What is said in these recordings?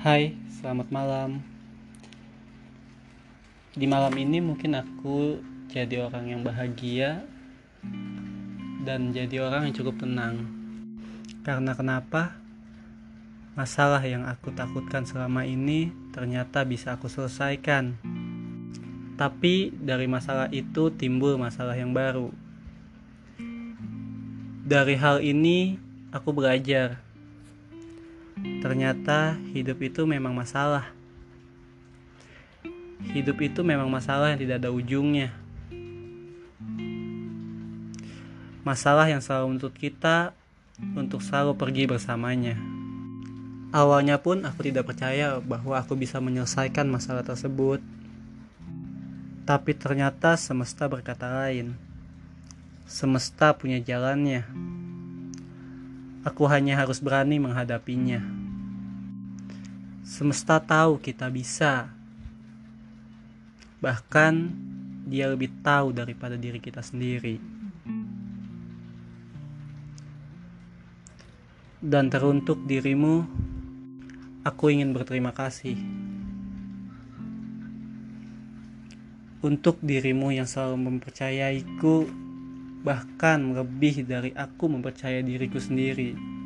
Hai, selamat malam. Di malam ini mungkin aku jadi orang yang bahagia dan jadi orang yang cukup tenang. Karena kenapa? Masalah yang aku takutkan selama ini ternyata bisa aku selesaikan. Tapi dari masalah itu timbul masalah yang baru. Dari hal ini aku belajar Ternyata hidup itu memang masalah. Hidup itu memang masalah yang tidak ada ujungnya. Masalah yang selalu menuntut kita untuk selalu pergi bersamanya. Awalnya pun aku tidak percaya bahwa aku bisa menyelesaikan masalah tersebut. Tapi ternyata semesta berkata lain. Semesta punya jalannya. Aku hanya harus berani menghadapinya. Semesta tahu kita bisa. Bahkan dia lebih tahu daripada diri kita sendiri. Dan teruntuk dirimu, aku ingin berterima kasih. Untuk dirimu yang selalu mempercayaiku bahkan lebih dari aku mempercaya diriku sendiri.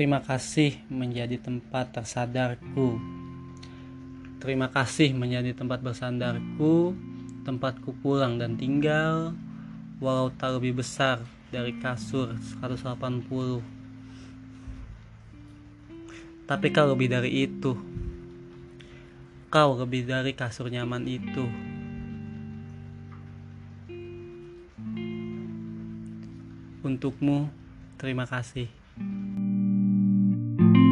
Terima kasih menjadi tempat tersadarku. Terima kasih menjadi tempat bersandarku, tempatku pulang dan tinggal, walau tak lebih besar dari kasur 180. Tapi kau lebih dari itu. Kau lebih dari kasur nyaman itu. Untukmu, terima kasih. Thank you.